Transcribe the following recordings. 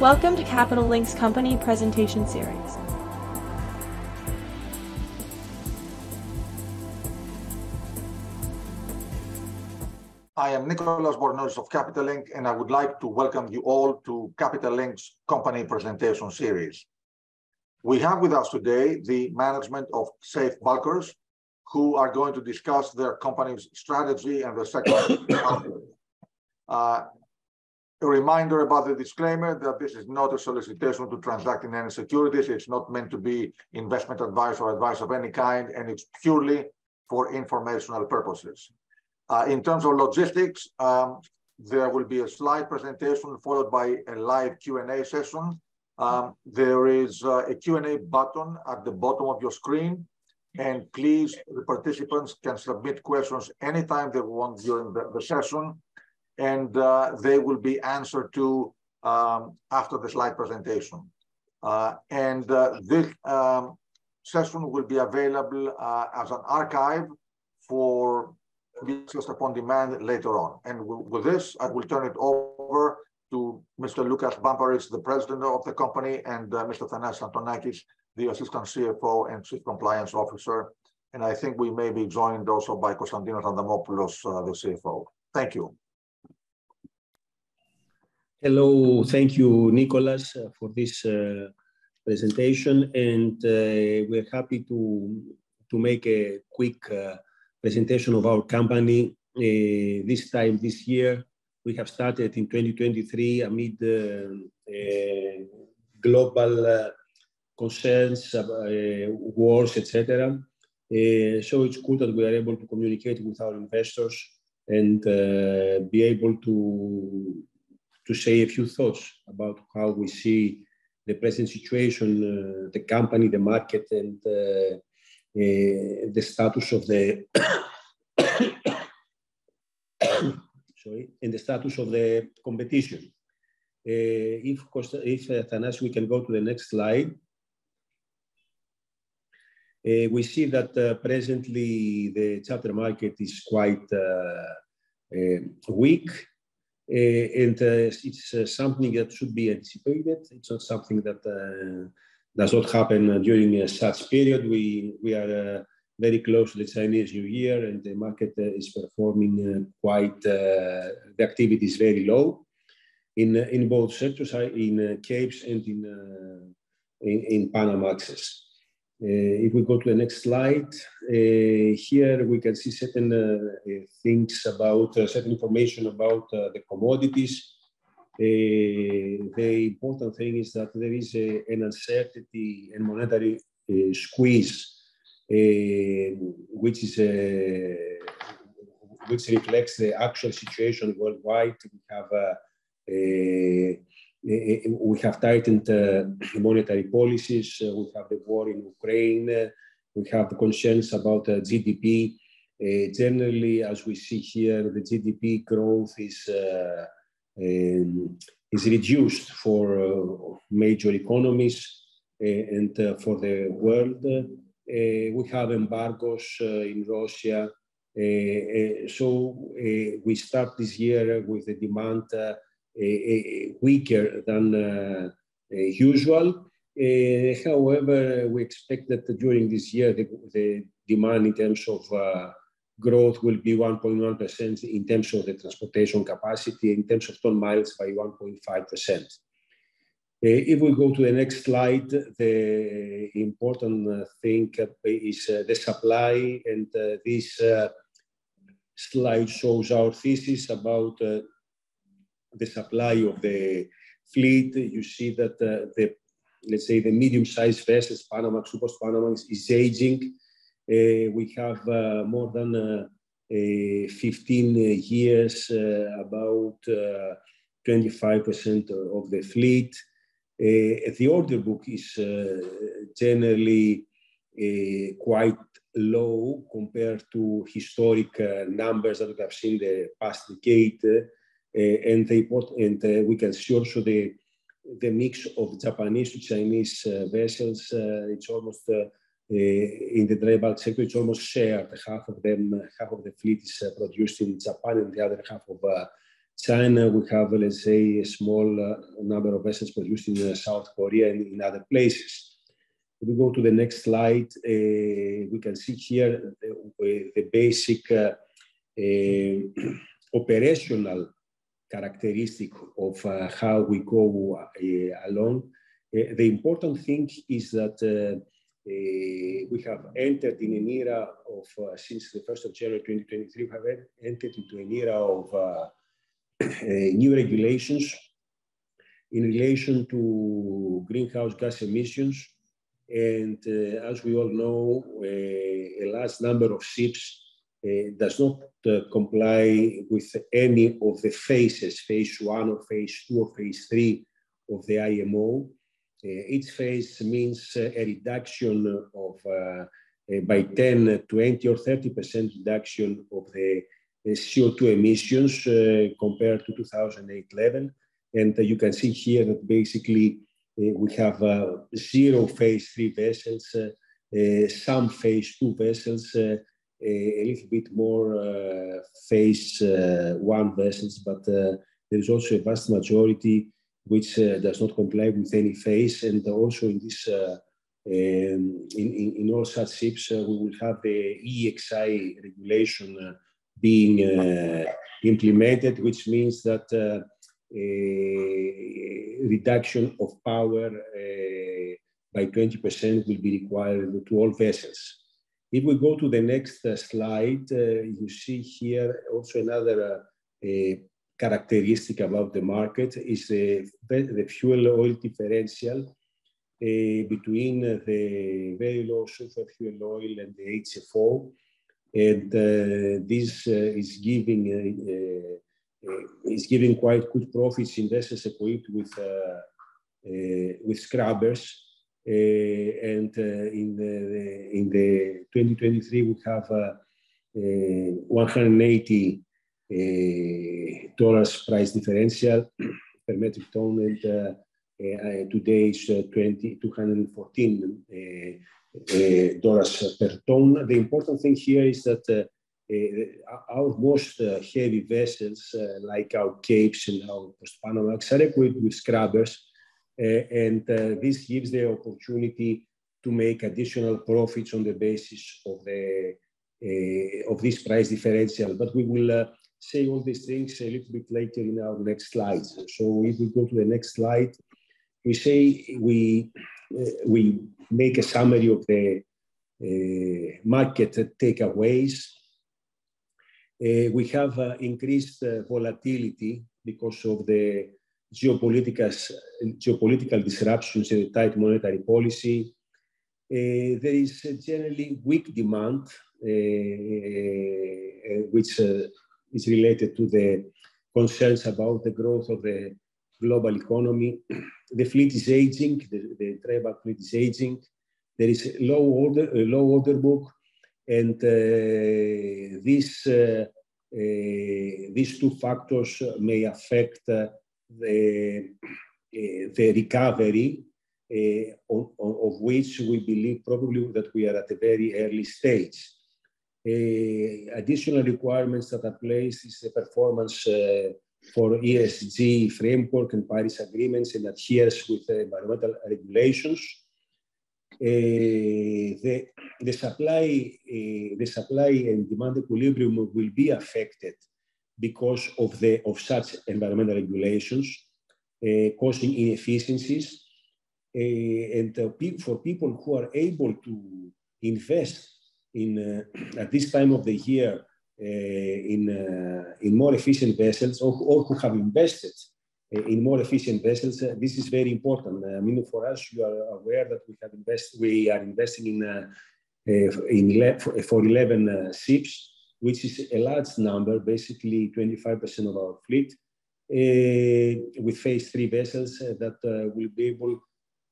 Welcome to Capital Link's company presentation series. I am Nicholas Bornozis of Capital Link, and I would like to welcome you all to Capital Link's company presentation series. We have with us today the management of Safe Bulkers, who are going to discuss their company's strategy and the second uh, a reminder about the disclaimer that this is not a solicitation to transact in any securities. It's not meant to be investment advice or advice of any kind, and it's purely for informational purposes. Uh, in terms of logistics, um, there will be a slide presentation followed by a live Q&A session. Um, there is uh, a Q&A button at the bottom of your screen, and please, the participants can submit questions anytime they want during the, the session and uh, they will be answered to um, after the slide presentation. Uh, and uh, this um, session will be available uh, as an archive for accessed upon demand later on. And with this, I will turn it over to Mr. Loukas Barmparis, the president of the company, and uh, Mr. Thanasis Antonakis, the assistant CFO and chief compliance officer. And I think we may be joined also by Konstantinos Adamopoulos, uh, the CFO. Thank you. Hello, thank you, Nicholas, uh, for this uh, presentation. And uh, we're happy to, to make a quick uh, presentation of our company. Uh, this time, this year, we have started in 2023 amid uh, global concerns, wars, etc. so it's good that we are able to communicate with our investors and be able to to say a few thoughts about how we see the present situation, uh, the company, the market, and uh, uh, the status of the sorry, and the status of the competition. Uh, if, if uh, Thanas, we can go to the next slide. Uh, we see that uh, presently the charter market is quite weak. Uh, and uh, it's uh, something that should be anticipated. It's not something that uh, does not happen during such period. We, we are uh, very close to the Chinese New Year and the market uh, is performing quite, the activity is very low in, in both sectors, in Capes and in Panamaxes. Uh, if we go to the next slide, uh, here we can see certain uh, uh things about, uh, certain information about uh, the commodities. the important thing is that there is a, an uncertainty and monetary squeeze, um, which is a, which reflects the actual situation worldwide. We have we have tightened uh, monetary policies. Uh, we have the war in Ukraine. Uh, we have concerns about uh, GDP. Uh, generally, as we see here, the GDP growth is uh, um, is reduced for major economies and for the world. we have embargoes in Russia. So we start this year with the demand weaker than uh, usual. Uh, however, we expect that during this year, the, demand in terms of uh, growth will be 1.1% in terms of the transportation capacity, in terms of ton miles by 1.5%. Uh, if we go to the next slide, the important uh, thing is uh, the supply, and this slide shows our thesis about the supply of the fleet, you see that uh, the let's say the medium-sized vessels, Panamax, Super Panamax, is aging. Uh, we have uh, more than uh, 15 years, uh, about 25% uh, of the fleet. the order book is generally quite low compared to historic numbers that we have seen the past decade. Uh, and, they and uh, we can see also the, the mix of Japanese to Chinese uh, vessels. it's almost in the dry bulk sector, it's almost shared. Half of them, half of the fleet is produced in Japan, and the other half of China, we have, let's say, a small uh, number of vessels produced in uh, South Korea and in other places. If we go to the next slide, uh, we can see here the, the basic operational characteristic of uh, how we go uh, along. Uh, the important thing is that uh, we have entered in an era of, uh, since the 1st of January 2023, we have entered into an era of uh, new regulations in relation to greenhouse gas emissions. And as we all know, a large number of ships Eh, does not uh, comply with any of the phases, phase one or phase two or phase three of the IMO. Uh, eh, each phase means uh, a reduction of uh, by 10, 20 or 30% reduction of the CO2 emissions compared to 2008 level. And uh, you can see here that basically we have uh, zero phase three vessels, some phase two vessels, a little bit more uh, phase uh, one vessels, but uh, there is also a vast majority which uh, does not comply with any phase. And also in this, uh, um, in, in, in, all such ships, uh, we will have the EEXI regulation being implemented, which means that a reduction of power by 20% will be required to all vessels. If we go to the next uh, slide, uh, you see here also another uh, characteristic about the market is the, the fuel oil differential uh, between the very low sulfur fuel oil and the HFO. And uh, this uh, is giving is giving quite good profits in vessels equipped with with scrubbers. Uh, and uh, in the in the 2023 we have uh, 180 Eh, dollars price differential per metric ton and uh, uh, today is uh, 20, 214 dollars per ton. The important thing here is that our most heavy vessels, like our Capes and our Post-Panamax, are equipped with scrubbers, and this gives the opportunity to make additional profits on the basis of the uh, of this price differential. But we will uh, say all these things a little bit later in our next slides. So if we go to the next slide, we say we, uh, we make a summary of the uh, market takeaways. Uh, we have uh, increased uh, volatility because of the geopolitical, disruptions and tight monetary policy. Uh, there is generally weak demand, which is related to the concerns about the growth of the global economy. The fleet is aging, the, the fleet is aging. There is low order, low order book, and uh, this, uh, uh, these two factors may affect uh, the, uh, the recovery uh, of, of which we believe probably that we are at a very early stage. Uh, additional requirements that are placed is the performance for ESG framework and Paris agreements and adheres with environmental regulations. Uh, the, the, supply, uh, the supply and demand equilibrium will be affected because of, the, of such environmental regulations, uh, causing inefficiencies. and for people who are able to invest in uh, at this time of the year uh, in uh, in more efficient vessels or, or who have invested in more efficient vessels. this is very important. I mean, for us, you are aware that we have invested. We are investing in in for 11 ships, which is a large number, basically 25% of our fleet. Uh, with phase three vessels uh, that uh, will be able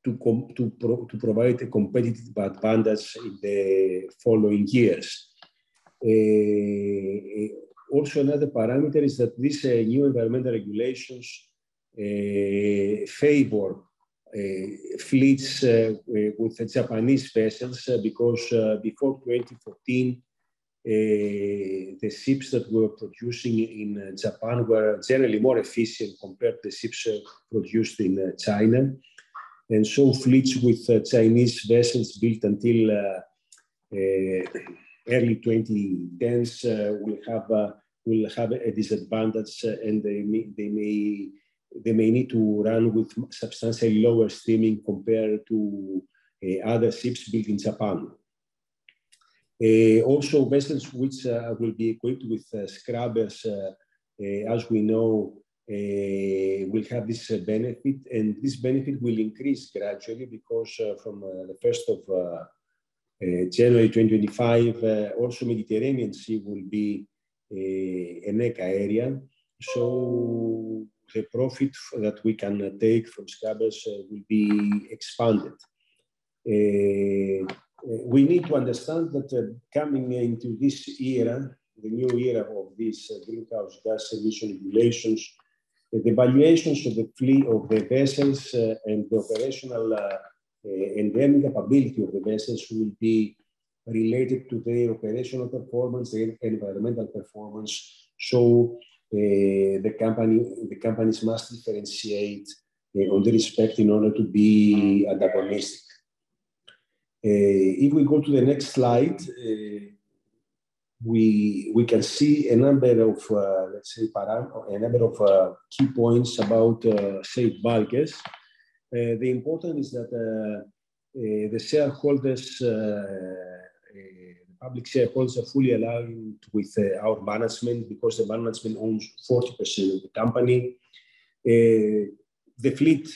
to, to, pro to provide a competitive advantage in the following years. Uh, also, another parameter is that these uh, new environmental regulations uh, favor fleets with Japanese vessels because before 2014, Eh, the ships that we were producing in uh, Japan were generally more efficient compared to the ships uh, produced in uh, China. And so fleets with Chinese vessels built until early 2010s will have will have a disadvantage and they may, they may they may need to run with substantially lower steaming compared to uh, other ships built in Japan. Uh, also, vessels which uh, will be equipped with uh, scrubbers, uh, uh, as we know, will have this benefit, and this benefit will increase gradually because from the 1st of January 2025, also Mediterranean Sea will be an ECA area. So the profit that we can take from scrubbers will be expanded. Uh, we need to understand that uh, coming into this era, the new era of these uh, greenhouse gas emission regulations, the valuations of the fleet of the vessels and the operational and earning capability of the vessels will be related to their operational performance, their environmental performance. So uh, the company, the companies must differentiate uh, on the respect in order to be antagonistic. Uh, if we go to the next slide, uh, we we can see a number of uh, let's say a number of uh, key points about uh, safe bulkers. Uh, the important is that the shareholders, the public shareholders, are fully aligned with our management because the management owns 40% of the company. the fleet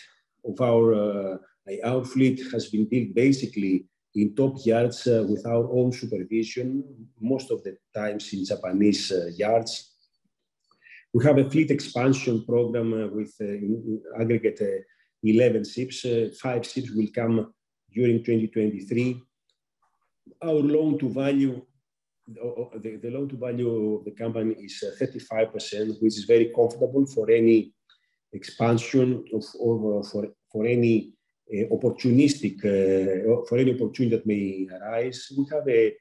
of our our fleet has been built basically in top yards uh, with our own supervision, most of the times in Japanese uh, yards. We have a fleet expansion program uh, with aggregate 11 ships. five ships will come during 2023. Our loan to value the, the, loan to value of the company is 35%, which is very comfortable for any expansion of, or for, for any opportunistic uh, for any opportunity that may arise. We have a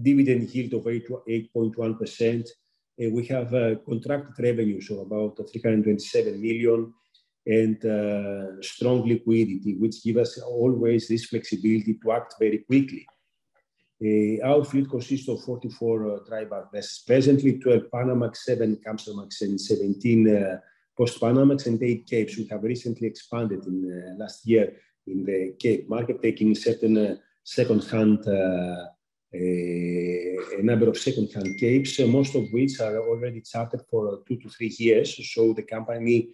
dividend yield of 8.1%. Uh, we have contracted revenues of about 327 million and uh, strong liquidity, which give us always this flexibility to act very quickly. Uh, our fleet consists of 44 uh, dry bulk vessels, presently 12 Panamax, 7 Kamsarmax, and 17 post-Panamax, and 8 Capes. We have recently expanded in last year in the Cape market, taking certain uh, second-hand, uh, a number of second-hand Capes, uh, most of which are already chartered for two to three years. So the company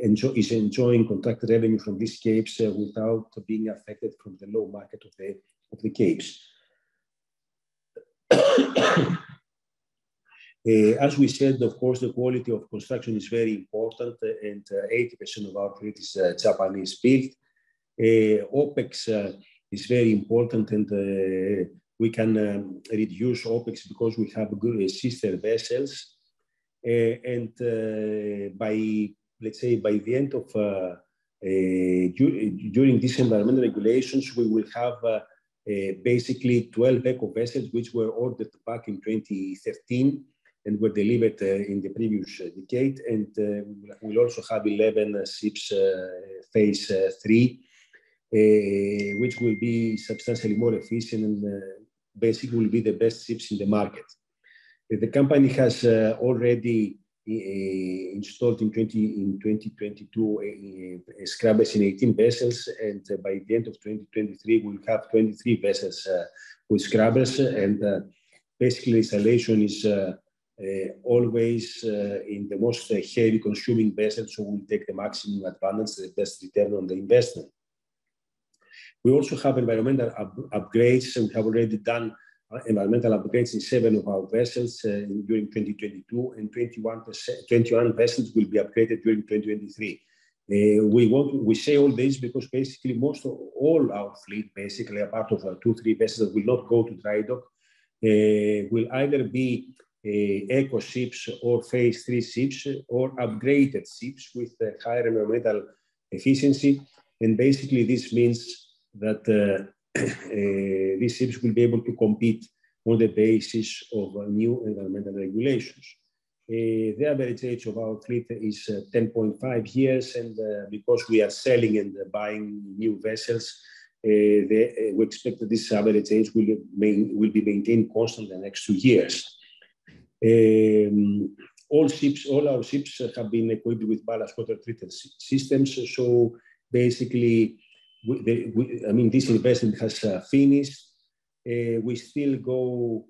enjoy, is enjoying contract revenue from these Capes without being affected from the low market of the, of the Capes. Uh, as we said, of course, the quality of construction is very important, uh, and 80% of our fleet is Japanese built. Uh, OPEX uh, is very important and uh, we can um, reduce OPEX because we have good sister vessels. and by, let's say, by the end of, during these environmental regulations, we will have basically 12 eco vessels which were ordered back in 2013 and were delivered uh, in the previous uh, decade. And uh, we'll also have 11 ships phase three which will be substantially more efficient and uh, basically will be the best ships in the market. Uh, the company has already installed in, 20, in 2022 scrubbers in 18 vessels, and by the end of 2023, we'll have 23 vessels with scrubbers, and basically installation is uh, always uh, in the most uh, heavy consuming vessels, so we'll take the maximum advantage, the best return on the investment. We also have environmental up upgrades. We have already done uh, environmental upgrades in seven of our vessels uh, during 2022, and 21, 21 vessels will be upgraded during 2023. Uh, we want we say all this because basically most of all our fleet, basically apart of uh, two three vessels that will not go to dry dock, uh, will either be uh, eco ships or phase three ships or upgraded ships with higher environmental efficiency. And basically this means that uh, uh, these ships will be able to compete on the basis of new environmental regulations. Uh, the average age of our fleet is uh, 10.5 years, and uh, because we are selling and buying new vessels, we expect that this average age will, main, will be maintained constant the next two years. Um, all ships, all our ships have been equipped with ballast water treatment systems. So basically, we, the, we, I mean, this investment has uh, finished. Uh, we still go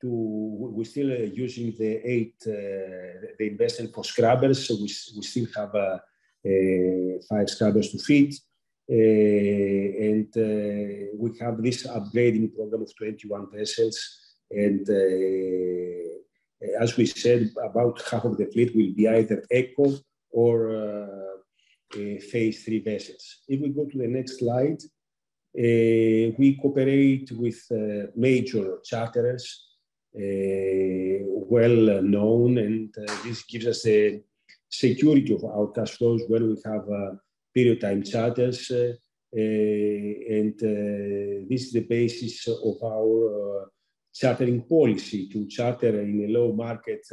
to we're still uh, using the eight uh, the investment for scrubbers. So we, we still have uh, five scrubbers to fit. and we have this upgrading program of 21 vessels. And as we said, about half of the fleet will be either eco or phase three vessels. If we go to the next slide, uh, we cooperate with uh, major charterers uh, well known, and uh, this gives us a security of our cash flows when we have uh, period time charters. and this is the basis of our chartering policy to charter in a low market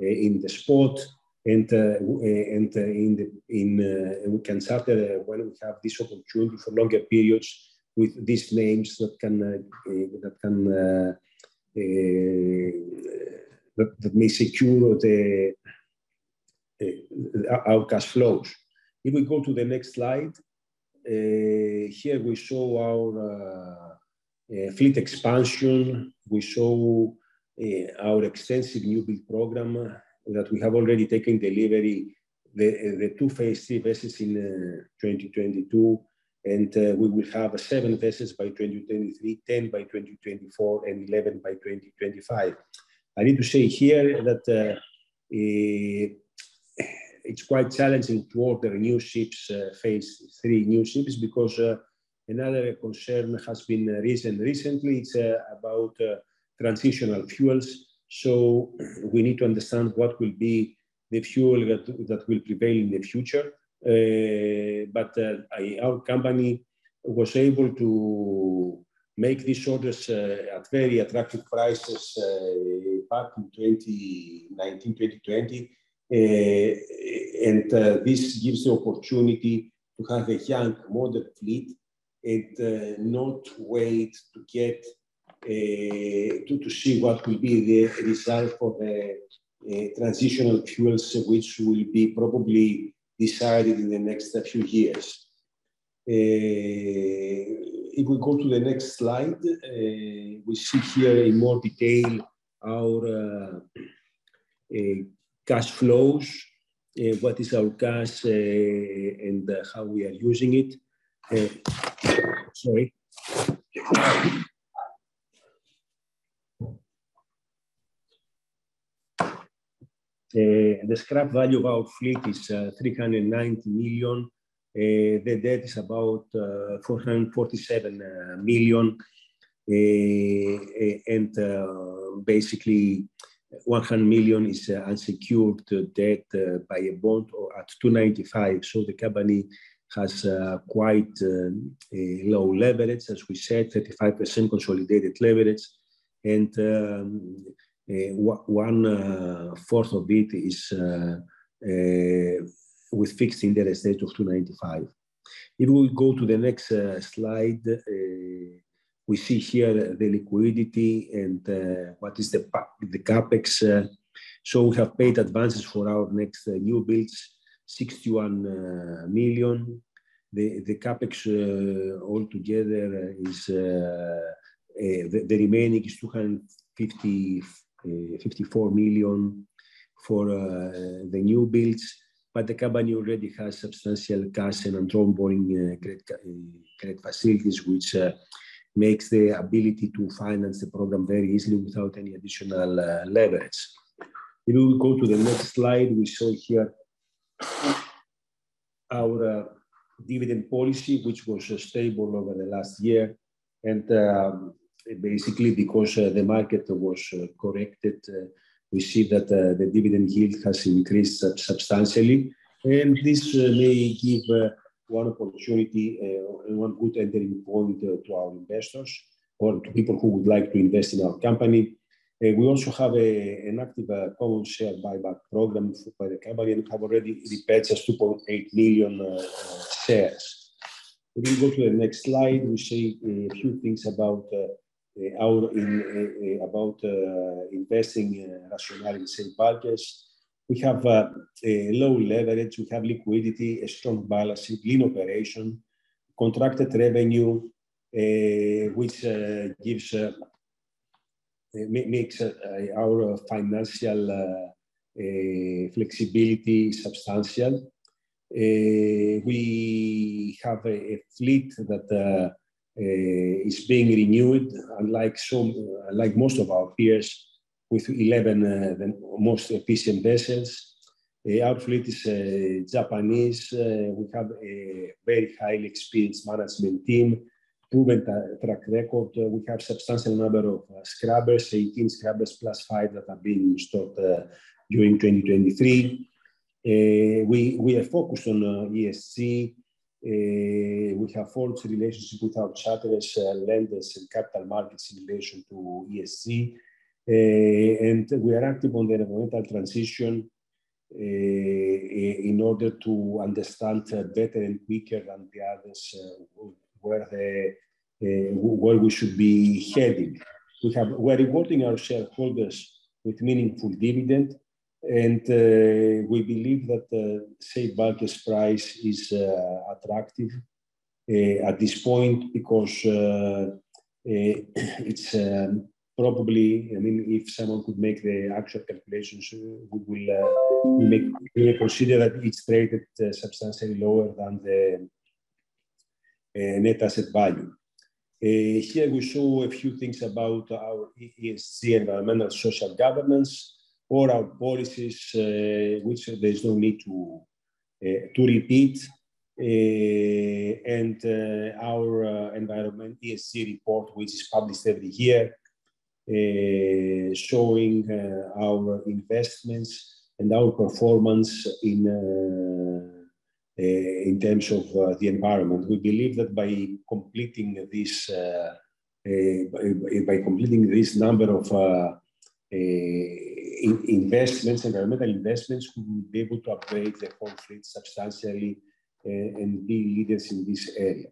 in the spot and uh, and uh, in the in uh, we can charter when we have this opportunity for longer periods with these names that can that can Eh, that, that, may secure the uh, our cash flows. If we go to the next slide, uh, here we show our uh, fleet expansion. We show our extensive new build program that we have already taken delivery the, the two phase three vessels in 2022 and uh, we will have seven vessels by 2023, 10 by 2024, and 11 by 2025. I need to say here that uh, eh, it's quite challenging to order new ships, uh, phase three new ships, because uh, another concern has been risen recently. It's uh, about uh, transitional fuels. So we need to understand what will be the fuel that, that will prevail in the future. Uh, but uh, I, our company was able to make these orders uh, at very attractive prices back in 2019, 2020. and this gives the opportunity to have a young modern fleet and uh, not wait to get uh, to, to see what will be the result for the uh, transitional fuels, which will be probably decided in the next few years. Uh, if we go to the next slide, uh, we see here in more detail our uh, cash flows, what is our cash and how we are using it. sorry. The scrap value of our fleet is uh, 390 million. Uh, the debt is about 447 million. and basically 100 million is unsecured debt by a bond or at 295. So the company has uh, quite uh, low leverage, as we said, 35% consolidated leverage. And um, uh, one uh, fourth of it is uh, with fixed interest rate of 295. If we go to the next slide, we see here the liquidity and what is the, capex. so we have paid advances for our next new builds, 61 million. The, capex uh, altogether is uh, uh, the, remaining is 250 uh, Uh, 54 million for uh, the new builds, but the company already has substantial cash and undrawn borrowing uh, credit, uh, credit facilities, which uh, makes the ability to finance the program very easily without any additional leverage. If we go to the next slide, we show here our dividend policy, which was stable over the last year. Um, Basically because uh, the market was uh, corrected, uh, we see that uh, the dividend yield has increased substantially. And this uh, may give uh, one opportunity one good entering point to our investors. or to people who would like to invest in our company. We also have an active common share buyback program by the company and have already repurchased 2.8 million shares. We go to the next slide, we say a few things about Uh, our in, uh, uh, about investing rationale in Safe Bulkers. We have a low leverage, we have liquidity, a strong balance sheet, lean operation, contracted revenue, which gives makes uh, our financial uh, uh, flexibility substantial. we have a fleet that is being renewed, unlike some, like most of our peers, with 11 the most efficient vessels. Uh, our fleet is uh, Japanese. Uh, we have a very highly experienced management team proven track record. Uh, we have substantial number of uh, scrubbers, 18 scrubbers plus five that have been installed uh, during 2023. we, we are focused on ESG. We have forged relationship with our charterers, lenders, and capital markets in relation to ESG. and we are active on the environmental transition uh, in order to understand uh, better and quicker than the others uh, where the uh, where we should be heading. We have we're rewarding our shareholders with meaningful dividend, and uh, we believe that the Safe Bulkers price is uh, attractive at this point because it's um, probably, I mean, if someone could make the actual calculations, we will uh, make, we consider that it's traded uh, substantially lower than the uh, net asset value. Uh, here we show a few things about our ESG, environmental social governance, or our policies, uh, which there's no need to, to repeat. and our environment ESG report, which is published every year, uh, showing uh, our investments and our performance in uh, uh, in terms of uh, the environment. We believe that by completing this, uh, by, by, completing this number of in investments, environmental investments, we will be able to upgrade the whole fleet substantially and be leaders in this area.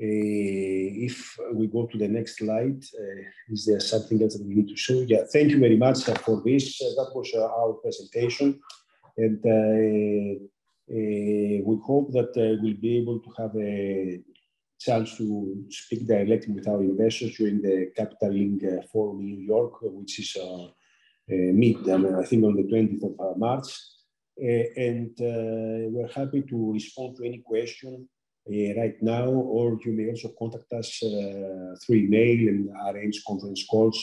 Uh, if we go to the next slide, uh, is there something else that we need to show? Yeah, thank you very much uh, for this. that was our presentation. And uh, we hope that uh, we'll be able to have a chance to speak directly with our investors during the Capital Link uh, Forum in New York, which is mid, I think on the 20th of March. and we're happy to respond to any question uh, right now, or you may also contact us uh, through email and arrange conference calls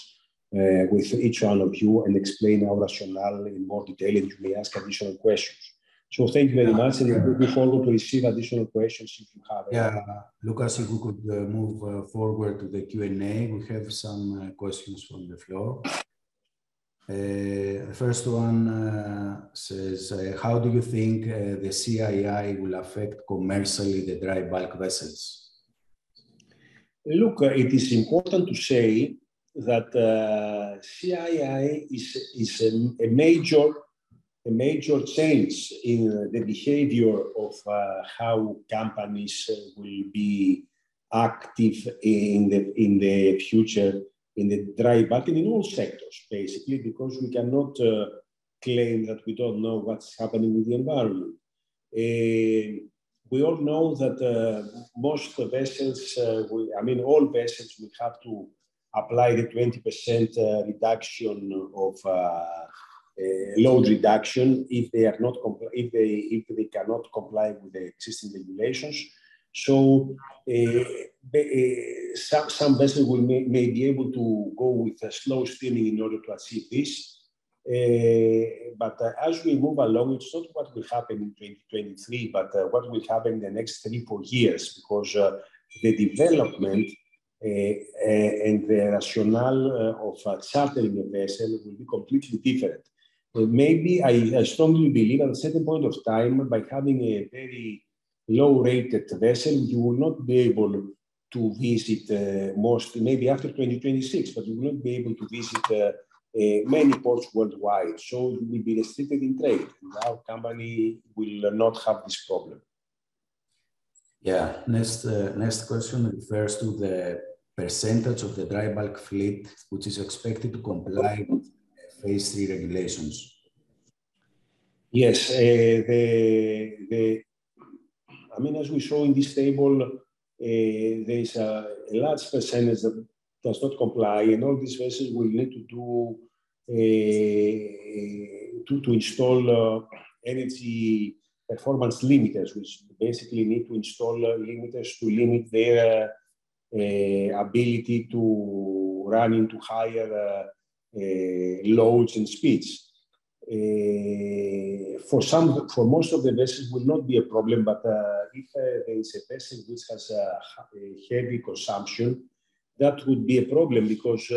uh, with each one of you and explain our rationale in more detail, and you may ask additional questions. So thank you very yeah. much, and yeah. looking forward to receive additional questions if you have. Yeah, Loukas, if we could uh, move uh, forward to the Q&A, we have some uh, questions from the floor. Uh, the first one uh, says, uh, how do you think the CII will affect commercially the dry bulk vessels? Look, it is important to say that CII is, is a, a major a major change in the behavior of uh, how companies uh, will be active in the, in the future in the dry bulk and in all sectors, basically, because we cannot uh, claim that we don't know what's happening with the environment. Uh, we all know that uh, most vessels, uh, I mean, all vessels will have to apply the 20% reduction of uh, load reduction if they are not if they if they cannot comply with the existing regulations. So uh, uh, some, some vessels will may, may, be able to go with a slow steaming in order to achieve this. Uh, but uh, as we move along, it's not what will happen in 2023, but uh, what will happen in the next three, four years, because the development and the rationale of chartering a vessel will be completely different maybe I, I, strongly believe at a certain point of time, by having a very low rated vessel, you will not be able to visit uh, most, maybe after 2026, but you will not be able to visit uh, uh, many ports worldwide. So it will be restricted in trade. And our company will not have this problem. Yeah, next, uh, next question refers to the percentage of the dry bulk fleet which is expected to comply with phase three regulations. Yes, uh, the, the, I mean, as we saw in this table, uh, there is a, a, large percentage that does not comply, and all these vessels will need to do uh, to, to install uh, energy performance limiters, which basically need to install uh, limiters to limit their ability to run into higher loads and speeds. Uh, for some, for most of the vessels, will not be a problem. But uh, if uh, there is a vessel which has a, heavy consumption, that would be a problem because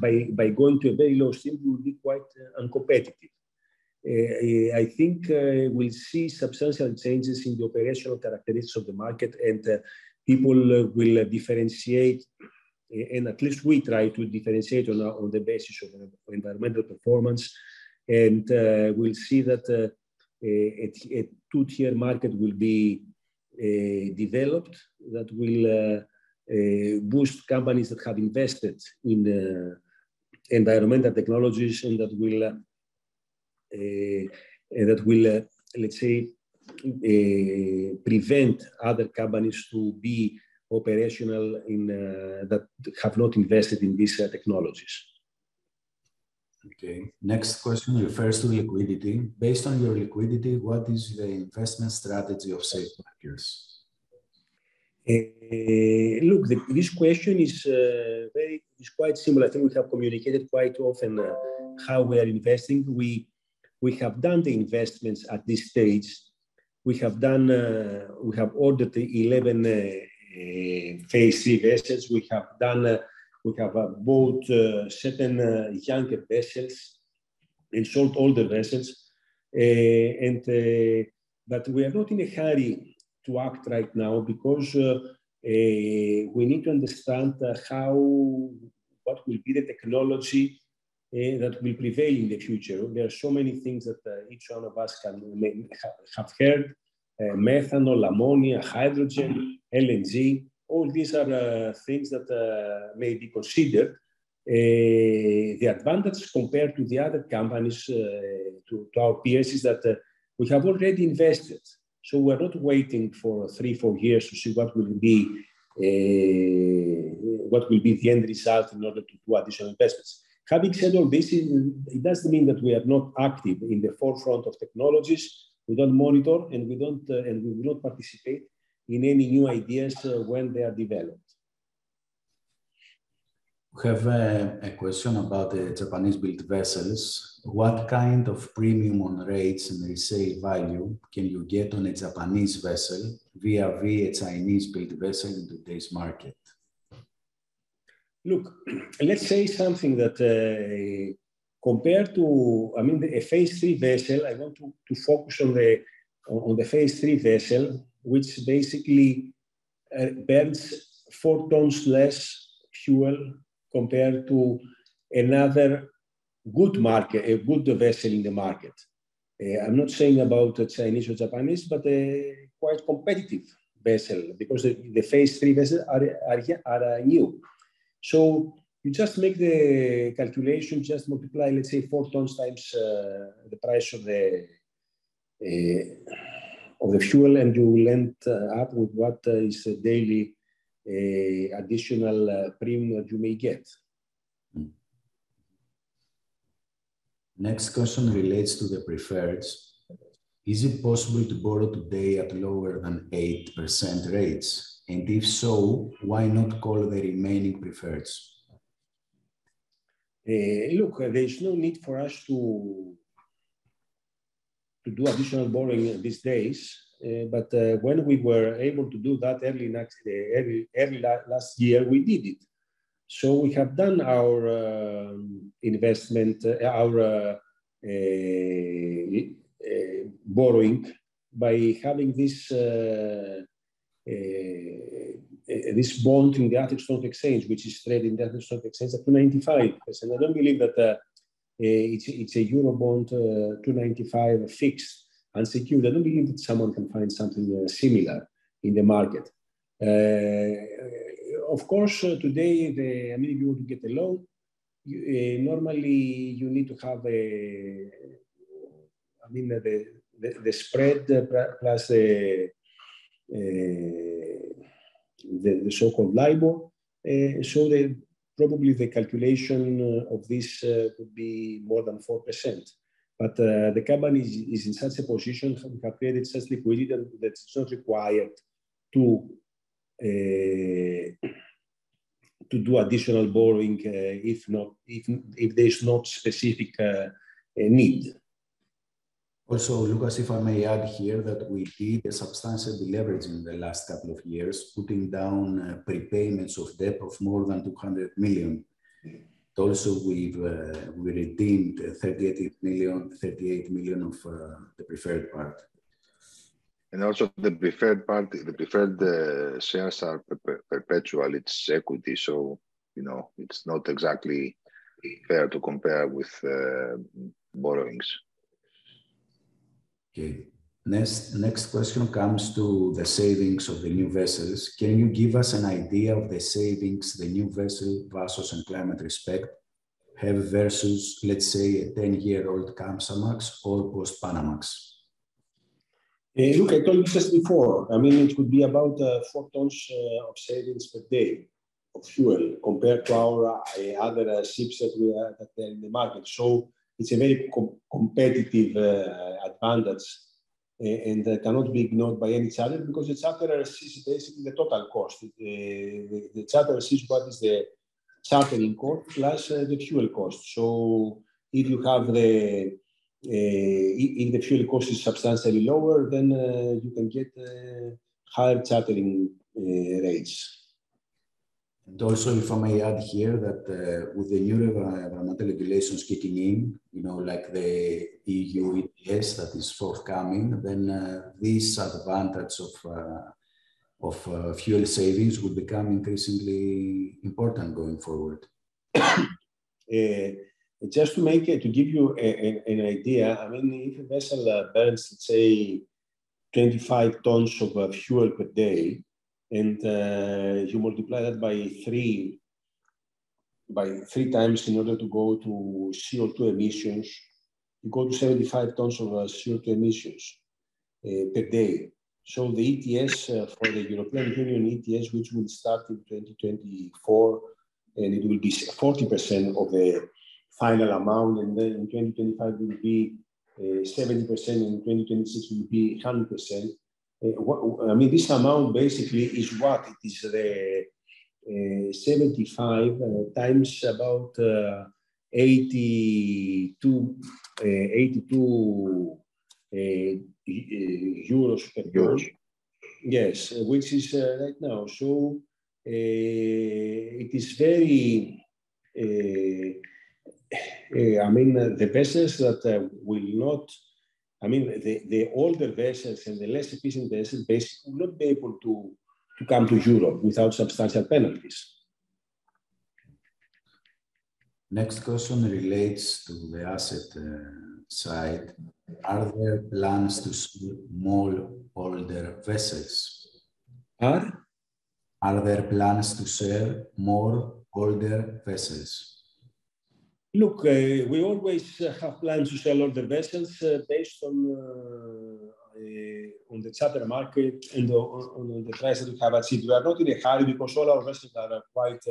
by by going to a very low steam, we will be quite uncompetitive. Uh, I think uh, we'll see substantial changes in the operational characteristics of the market, and uh, people will differentiate. And at least we try to differentiate on, on the basis of environmental performance. And uh, we'll see that uh, a, a two-tier market will be uh, developed that will boost companies that have invested in environmental technologies and that will uh, that will, uh, let's say, uh, prevent other companies to be operational in that have not invested in these technologies. Okay. Next question refers to liquidity. Based on your liquidity, what is the investment strategy of Safe Bulkers? Uh, look, the, this question is uh, very is quite similar. I think we have communicated quite often uh, how we are investing. We we have done the investments at this stage. We have done, uh, we have ordered the 11 uh, uh, phase three vessels. We have done, uh, we have uh, bought uh, certain younger vessels and sold older vessels. and, but we are not in a hurry to act right now because we need to understand how, what will be the technology uh, that will prevail in the future. There are so many things that uh, each one of us can have heard. Methanol, ammonia, hydrogen, LNG, all these are things that may be considered. The advantage compared to the other companies, to, our peers, is that we have already invested. So we're not waiting for three, four years to see what will be what will be the end result in order to do additional investments. Having said all this, it doesn't mean that we are not active in the forefront of technologies. We don't monitor and we don't uh, and we will not participate in any new ideas uh, when they are developed. We have a, a, question about the Japanese-built vessels. What kind of premium on rates and resale value can you get on a Japanese vessel via a Chinese-built vessel in today's market? Look, let's say something that uh, compared to, I mean, a phase three vessel, I want to, to focus on the, on the phase three vessel, which basically uh, burns four tons less fuel compared to another good market, a good vessel in the market. Uh, I'm not saying about Chinese or Japanese, but a quite competitive vessel because the, the phase three vessels are, are, are new. So you just make the calculation, just multiply, let's say, four tons times uh, the price of the uh, of the fuel, and you will end uh, up with what uh, is a daily uh, additional uh, premium that you may get. Next question relates to the preferreds. Is it possible to borrow today at lower than 8% rates? And if so, why not call the remaining preferreds? Uh, look, there is no need for us to, to do additional borrowing these days. Uh, but uh, when we were able to do that early, next, uh, early, early last year, we did it. So we have done our um, investment, our borrowing by having this uh, this bond in the Athens Stock Exchange, which is traded in the Athens Stock Exchange at 295. And I don't believe that uh, it's, it's a euro bond uh, 295 fixed unsecured. I don't believe that someone can find something uh, similar in the market. Uh, of course, uh, today, the, I mean, if you want to get a loan, you, normally you need to have a, I mean, the, the, the spread plus the, the, the so-called LIBOR. Uh, so the, probably the calculation of this uh, would be more than 4%. But uh, the company is, is, in such a position, we have created such liquidity that it's not required to uh, to do additional borrowing uh, if not if if there is not specific uh, need. Also, Loukas, if I may add here that we did a substantial deleveraging in the last couple of years, putting down uh, prepayments of debt of more than 200 million. Also, we've uh, we redeemed 38 million, 38 million of uh, the preferred part. And also the preferred part, the preferred uh, shares are per perpetual, it's equity. So, you know, it's not exactly fair to compare with uh, borrowings. Okay. Next, next question comes to the savings of the new vessels. Can you give us an idea of the savings the new vessel, Vassos and Climate Respect, have versus, let's say, a 10-year-old Kamsarmax or post-Panamax? Uh, look, I told you just before. I mean, it could be about uh, four tons uh, of savings per day of fuel compared to our uh, other uh, ships that we are that are in the market. So it's a very com competitive uh, advantage and cannot be ignored by any charter because the charter sees basically the total cost. The, the, the charter sees what is the chartering cost plus the fuel cost. So if you have the uh, if the fuel cost is substantially lower, then uh, you can get uh, higher chartering rates. And also, if I may add here that uh, with the new environmental regulations kicking in, you know, like the EU ETS that is forthcoming, then uh, this advantage of uh, of fuel savings will become increasingly important going forward. just to make to give you a, a, an idea, I mean, if a vessel uh, burns, let's say, 25 tons of uh, fuel per day, and uh, you multiply that by three, by three times in order to go to CO2 emissions, you go to 75 tons of uh, CO2 emissions uh, per day. So the ETS uh, for the European Union ETS, which will start in 2024, and it will be 40% of the final amount, and then in 2025 will be uh, 70%, and in 2026 will be 100%. Uh, what, I mean, this amount basically is what? It is the uh, 75 uh, times about uh, 82, uh, 82 euros per euros. Yes, which is right now. So it is very uh, I mean, uh, the vessels that uh, will not, I mean, the, the older vessels and the less efficient vessels basically will not be able to, to come to Europe without substantial penalties. Next question relates to the asset uh, side. Are there plans to sell more older vessels? Are? Are there plans to sell more older vessels? Look, uh, we always uh, have plans to sell the vessels uh, based on on the charter market and on, on, the price that we have achieved. We are not in a hurry because all our vessels are quite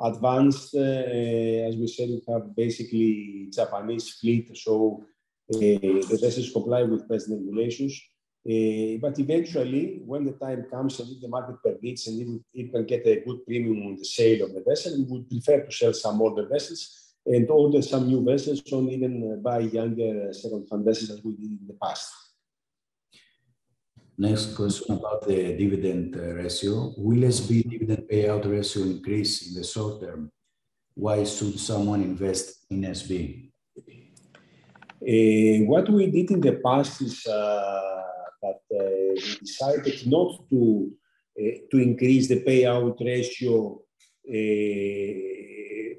advanced. as we said, we have basically Japanese fleet, so the vessels comply with present regulations. Uh, but eventually, when the time comes and if the market permits and if we can get a good premium on the sale of the vessel, we would prefer to sell some older vessels and order some new vessels or even uh, buy younger uh, second-hand vessels as we did in the past. Next question about the dividend uh, ratio. Will SB dividend payout ratio increase in the short term? Why should someone invest in SB? Uh, what we did in the past is uh, that uh, we decided not to to increase the payout ratio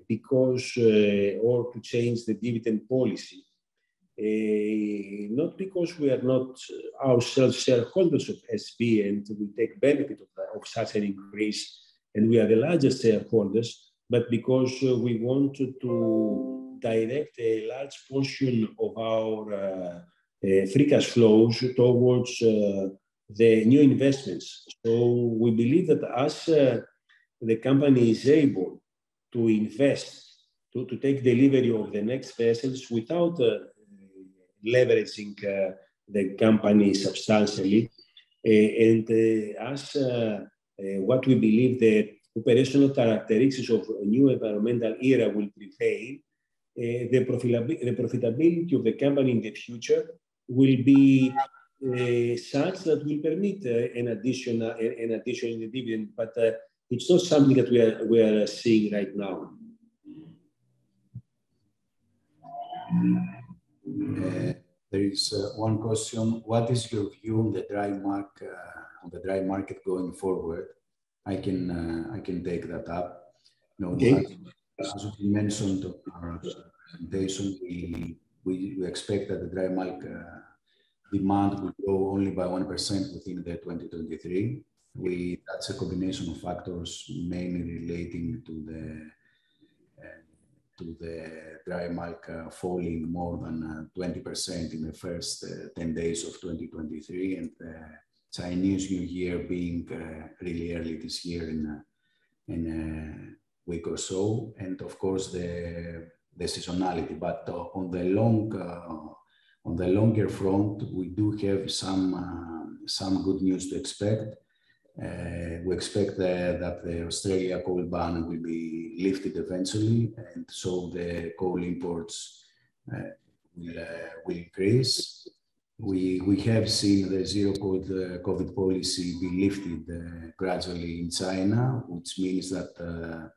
because or to change the dividend policy. Uh, not because we are not ourselves shareholders of SB and we take benefit of, of, such an increase, and we are the largest shareholders, but because uh, we want to direct a large portion of our uh, free cash flows towards the new investments. So we believe that as the company is able to invest, to, to take delivery of the next vessels without uh, leveraging uh, the company substantially. Uh, and as what we believe the operational characteristics of a new environmental era will prevail, the, profitability, the profitability of the company in the future will be uh, such that will permit uh, an additional an addition in the dividend, but uh, it's not something that we are we are seeing right now. Uh, there is uh, one question. What is your view on the dry market uh, on the dry market going forward? I can uh, I can take that up. No, okay. as, as we mentioned in our presentation, we, we, we expect that the dry uh, demand will grow only by 1% within the 2023. We, that's a combination of factors mainly relating to the to the dry bulk uh, falling more than 20% uh, in the first uh, 10 days of 2023 and Chinese New Year being really early this year in, in a week or so. And of course, the, the seasonality. But on the long on the longer front, we do have some uh, some good news to expect. Uh, we expect that the Australia coal ban will be lifted eventually, and so the coal imports uh, will, uh, will increase. We, we have seen the zero COVID, COVID policy be lifted uh, gradually in China, which means that uh,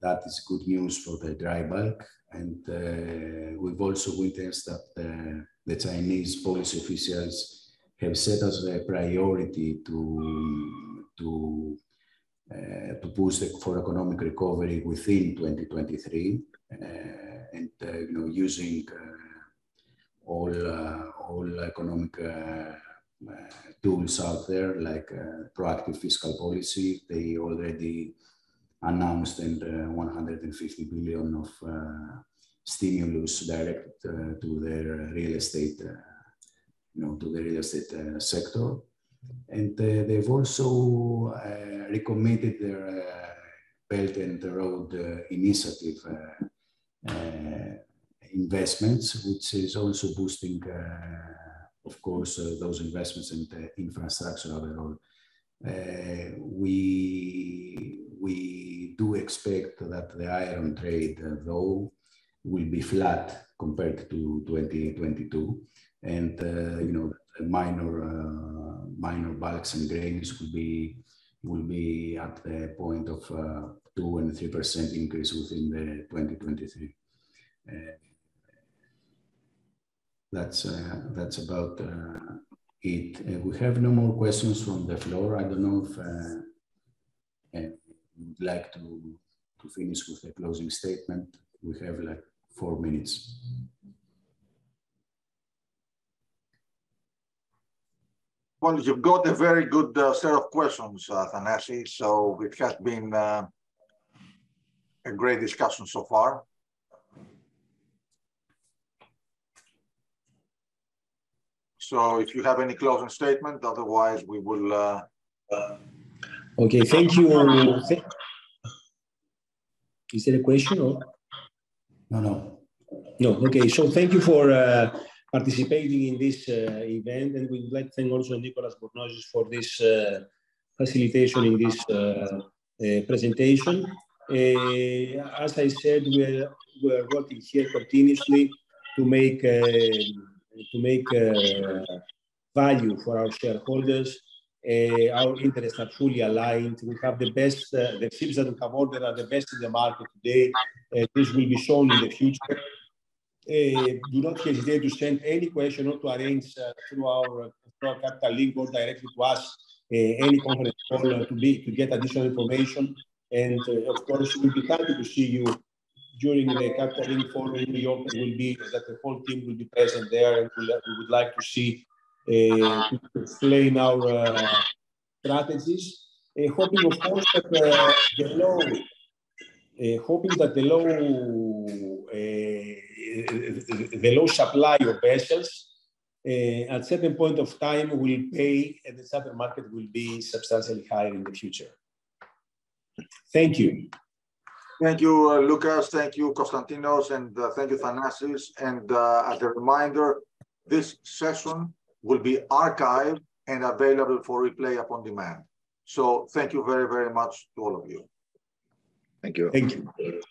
that is good news for the dry bulk. And uh, we've also witnessed that the Chinese policy officials have set as a priority to, to, uh, to push for economic recovery within 2023 uh, and uh, you know, using uh, all, uh, all economic tools out there like proactive fiscal policy. They already announced and 150 billion of stimulus directed to their real estate you know, to the real estate uh, sector. And uh, they've also uh, recommitted their Belt and Road initiative investments, which is also boosting, of course, those investments in the infrastructure overall. Uh, we we do expect that the iron trade, uh, though, will be flat compared to 2022 and uh, you know minor uh, minor bulks and grains will be will be at the point of uh, two and three percent increase within the 2023. that's that's about it. we have no more questions from the floor. I don't know if uh, would like to, to finish with a closing statement. We have like four minutes. Well, you've got a very good uh, set of questions, uh, Thanasi. So it has been uh, a great discussion so far. So if you have any closing statement, otherwise we will. Uh, okay, thank you. Is there a question or? No, no. No, okay. So thank you for uh, participating in this uh, event. And we would like to thank also Nicolas Bornozis for this uh, facilitation in this uh, presentation. as I said, we're, we're working here continuously to make, to make value for our shareholders. Uh, our interests are fully aligned. We have the best, uh, the ships that we have ordered are the best in the market today. Uh, this will be shown in the future. Uh, do not hesitate to send any question or to arrange uh, through, our, through our capital link or directly to us any conference call to be to get additional information. And of course, we'll be happy to see you during the Capital Link Forum in New York. Will be that the whole team will be present there, and we'll, we would like to see uh, to explain our uh, strategies. Uh, hoping, of course, that the low, hoping that the low, the low supply of vessels uh, at certain point of time will pay and the charter market will be substantially higher in the future. Thank you. Thank you, uh, Loukas. Thank you, Konstantinos, and uh, thank you, Thanasis. And uh, as a reminder, this session will be archived and available for replay upon demand. So thank you very, very much to all of you. Thank you. Thank you.